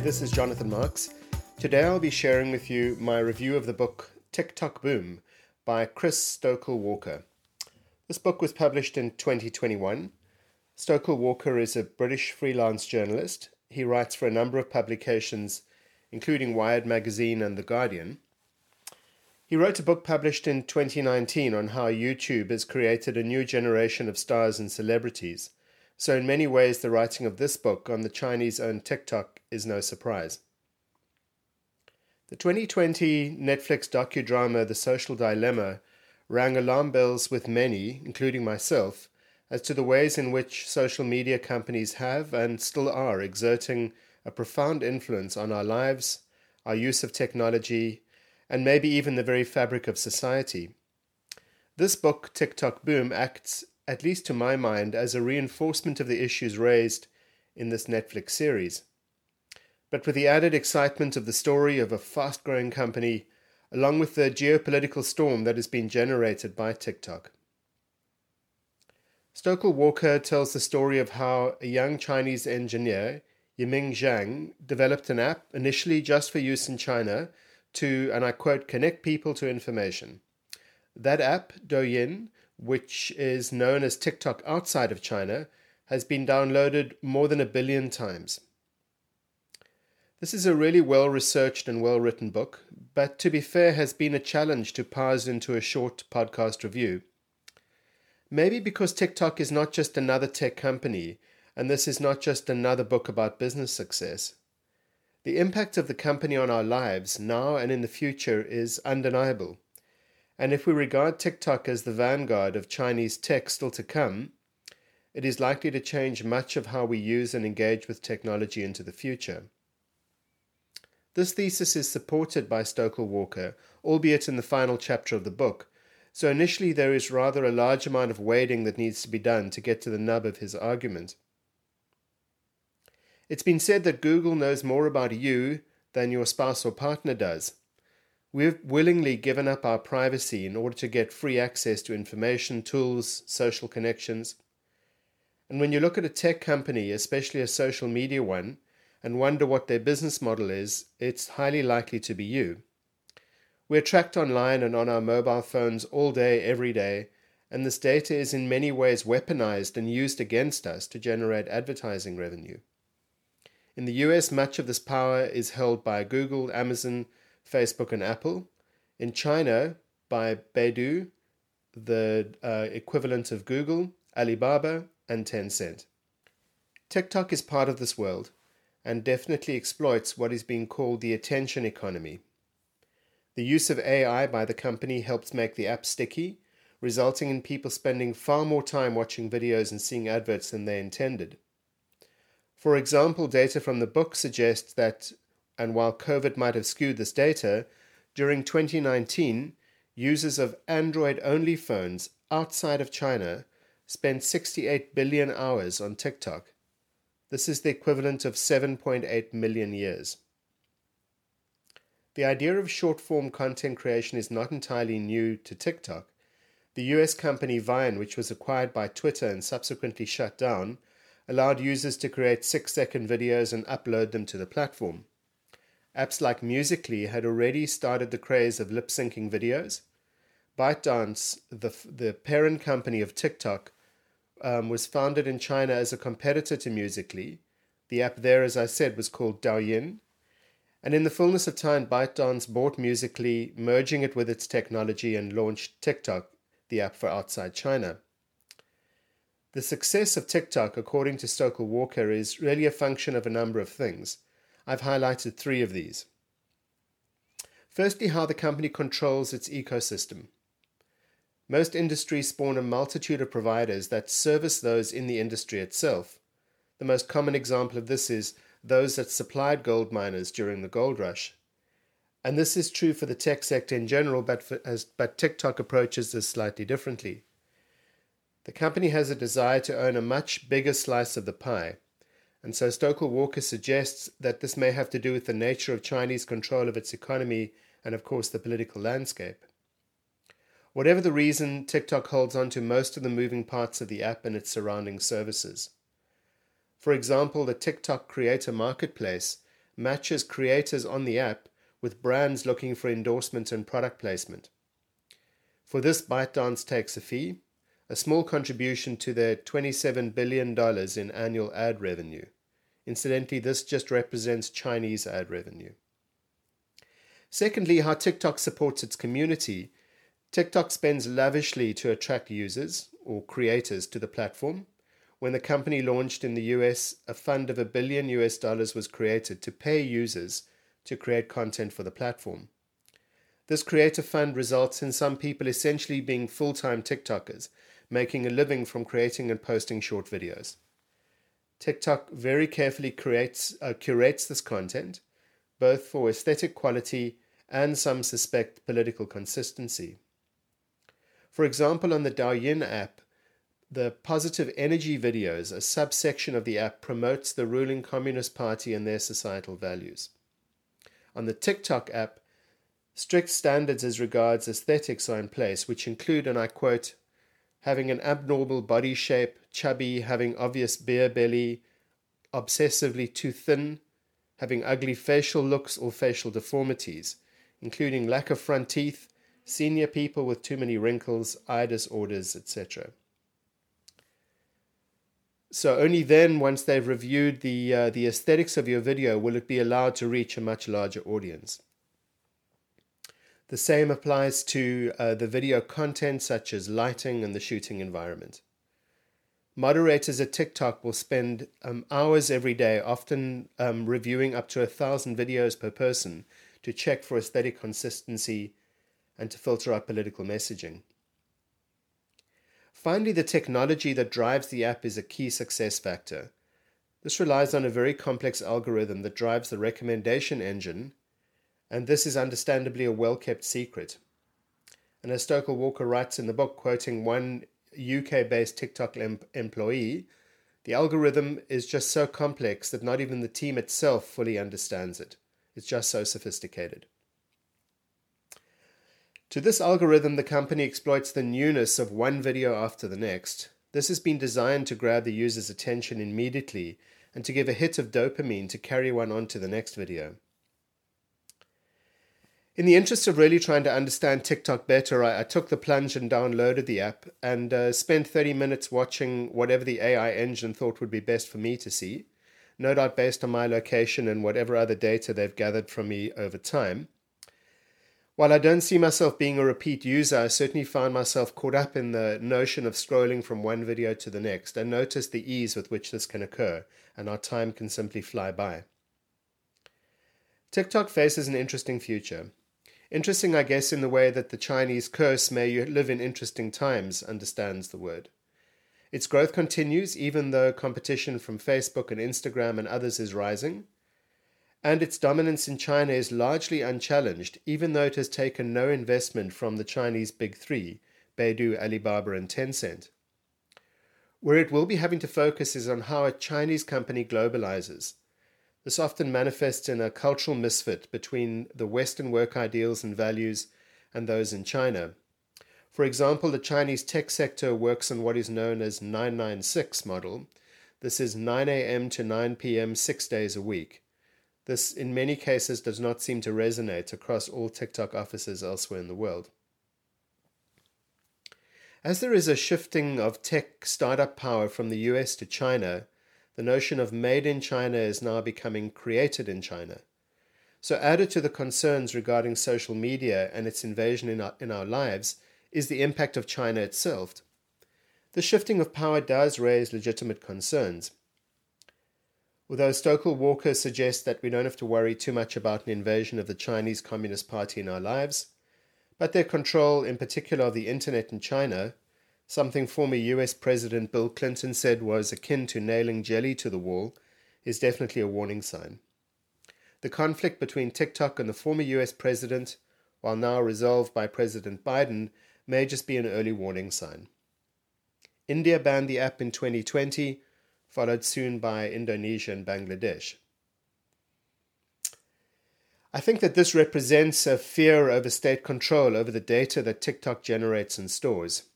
Hi, this is Jonathan Marks. Today I'll be sharing with you my review of the book TikTok Boom by Chris Stokel Walker. This book was published in 2021. Stokel Walker is a British freelance journalist. He writes for a number of publications, including Wired Magazine and The Guardian. He wrote a book published in 2019 on how YouTube has created a new generation of stars and celebrities so, in many ways, the writing of this book on the Chinese owned TikTok is no surprise. The 2020 Netflix docudrama The Social Dilemma rang alarm bells with many, including myself, as to the ways in which social media companies have and still are exerting a profound influence on our lives, our use of technology, and maybe even the very fabric of society. This book, TikTok Boom, acts at least to my mind, as a reinforcement of the issues raised in this Netflix series. But with the added excitement of the story of a fast growing company, along with the geopolitical storm that has been generated by TikTok. Stokel Walker tells the story of how a young Chinese engineer, Yiming Zhang, developed an app initially just for use in China to, and I quote, connect people to information. That app, Douyin, which is known as TikTok outside of China, has been downloaded more than a billion times. This is a really well researched and well written book, but to be fair, has been a challenge to parse into a short podcast review. Maybe because TikTok is not just another tech company, and this is not just another book about business success. The impact of the company on our lives now and in the future is undeniable. And if we regard TikTok as the vanguard of Chinese tech still to come, it is likely to change much of how we use and engage with technology into the future. This thesis is supported by Stokel Walker, albeit in the final chapter of the book, so initially there is rather a large amount of wading that needs to be done to get to the nub of his argument. It's been said that Google knows more about you than your spouse or partner does. We've willingly given up our privacy in order to get free access to information, tools, social connections. And when you look at a tech company, especially a social media one, and wonder what their business model is, it's highly likely to be you. We're tracked online and on our mobile phones all day, every day, and this data is in many ways weaponized and used against us to generate advertising revenue. In the US, much of this power is held by Google, Amazon, Facebook and Apple. In China, by Baidu, the uh, equivalent of Google, Alibaba, and Tencent. TikTok is part of this world and definitely exploits what is being called the attention economy. The use of AI by the company helps make the app sticky, resulting in people spending far more time watching videos and seeing adverts than they intended. For example, data from the book suggests that and while COVID might have skewed this data, during 2019, users of Android only phones outside of China spent 68 billion hours on TikTok. This is the equivalent of 7.8 million years. The idea of short form content creation is not entirely new to TikTok. The US company Vine, which was acquired by Twitter and subsequently shut down, allowed users to create six second videos and upload them to the platform. Apps like Musical.ly had already started the craze of lip syncing videos. ByteDance, the, the parent company of TikTok, um, was founded in China as a competitor to Musical.ly. The app there, as I said, was called Douyin. And in the fullness of time, ByteDance bought Musical.ly, merging it with its technology, and launched TikTok, the app for outside China. The success of TikTok, according to Stokel Walker, is really a function of a number of things. I've highlighted three of these. Firstly, how the company controls its ecosystem. Most industries spawn a multitude of providers that service those in the industry itself. The most common example of this is those that supplied gold miners during the gold rush. And this is true for the tech sector in general, but, for, as, but TikTok approaches this slightly differently. The company has a desire to own a much bigger slice of the pie. And so Stokel Walker suggests that this may have to do with the nature of Chinese control of its economy and, of course, the political landscape. Whatever the reason, TikTok holds on to most of the moving parts of the app and its surrounding services. For example, the TikTok Creator Marketplace matches creators on the app with brands looking for endorsement and product placement. For this, ByteDance takes a fee, a small contribution to their $27 billion in annual ad revenue. Incidentally, this just represents Chinese ad revenue. Secondly, how TikTok supports its community. TikTok spends lavishly to attract users or creators to the platform. When the company launched in the US, a fund of a billion US dollars was created to pay users to create content for the platform. This creator fund results in some people essentially being full time TikTokers, making a living from creating and posting short videos. TikTok very carefully creates, uh, curates this content, both for aesthetic quality and some suspect political consistency. For example, on the Douyin app, the positive energy videos, a subsection of the app, promotes the ruling Communist Party and their societal values. On the TikTok app, strict standards as regards aesthetics are in place, which include, and I quote, having an abnormal body shape, chubby, having obvious beer belly, obsessively too thin, having ugly facial looks or facial deformities, including lack of front teeth, senior people with too many wrinkles, eye disorders, etc. So only then, once they've reviewed the uh, the aesthetics of your video, will it be allowed to reach a much larger audience. The same applies to uh, the video content, such as lighting and the shooting environment. Moderators at TikTok will spend um, hours every day, often um, reviewing up to a thousand videos per person to check for aesthetic consistency and to filter out political messaging. Finally, the technology that drives the app is a key success factor. This relies on a very complex algorithm that drives the recommendation engine, and this is understandably a well kept secret. And as Stokel Walker writes in the book, quoting one UK based TikTok em- employee, the algorithm is just so complex that not even the team itself fully understands it. It's just so sophisticated. To this algorithm, the company exploits the newness of one video after the next. This has been designed to grab the user's attention immediately and to give a hit of dopamine to carry one on to the next video. In the interest of really trying to understand TikTok better, I, I took the plunge and downloaded the app and uh, spent 30 minutes watching whatever the AI engine thought would be best for me to see, no doubt based on my location and whatever other data they've gathered from me over time. While I don't see myself being a repeat user, I certainly found myself caught up in the notion of scrolling from one video to the next and noticed the ease with which this can occur, and our time can simply fly by. TikTok faces an interesting future. Interesting, I guess, in the way that the Chinese curse may you live in interesting times understands the word. Its growth continues even though competition from Facebook and Instagram and others is rising and its dominance in China is largely unchallenged, even though it has taken no investment from the Chinese big three, Baidu, Alibaba, and Tencent. Where it will be having to focus is on how a Chinese company globalizes. This often manifests in a cultural misfit between the Western work ideals and values and those in China. For example, the Chinese tech sector works on what is known as 996 model. This is 9 a.m. to 9 p.m. six days a week. This, in many cases, does not seem to resonate across all TikTok offices elsewhere in the world. As there is a shifting of tech startup power from the US to China, the notion of made in China is now becoming created in China. So, added to the concerns regarding social media and its invasion in our, in our lives, is the impact of China itself. The shifting of power does raise legitimate concerns. Although Stokel Walker suggests that we don't have to worry too much about an invasion of the Chinese Communist Party in our lives, but their control, in particular of the internet in China, something former US President Bill Clinton said was akin to nailing jelly to the wall, is definitely a warning sign. The conflict between TikTok and the former US president, while now resolved by President Biden, may just be an early warning sign. India banned the app in 2020 followed soon by Indonesia and Bangladesh. I think that this represents a fear over state control over the data that TikTok generates and stores.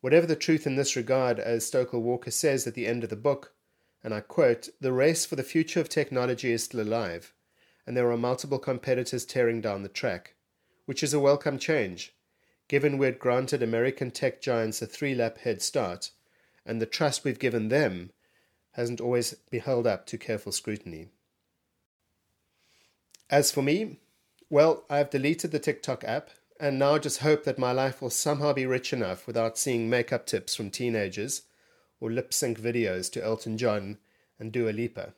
Whatever the truth in this regard, as Stokel Walker says at the end of the book, and I quote, the race for the future of technology is still alive, and there are multiple competitors tearing down the track, which is a welcome change, given we had granted American tech giants a three lap head start, and the trust we've given them hasn't always been held up to careful scrutiny. As for me, well, I've deleted the TikTok app and now just hope that my life will somehow be rich enough without seeing makeup tips from teenagers or lip sync videos to Elton John and Dua Lipa.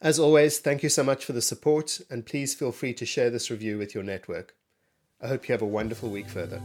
As always, thank you so much for the support, and please feel free to share this review with your network. I hope you have a wonderful week further.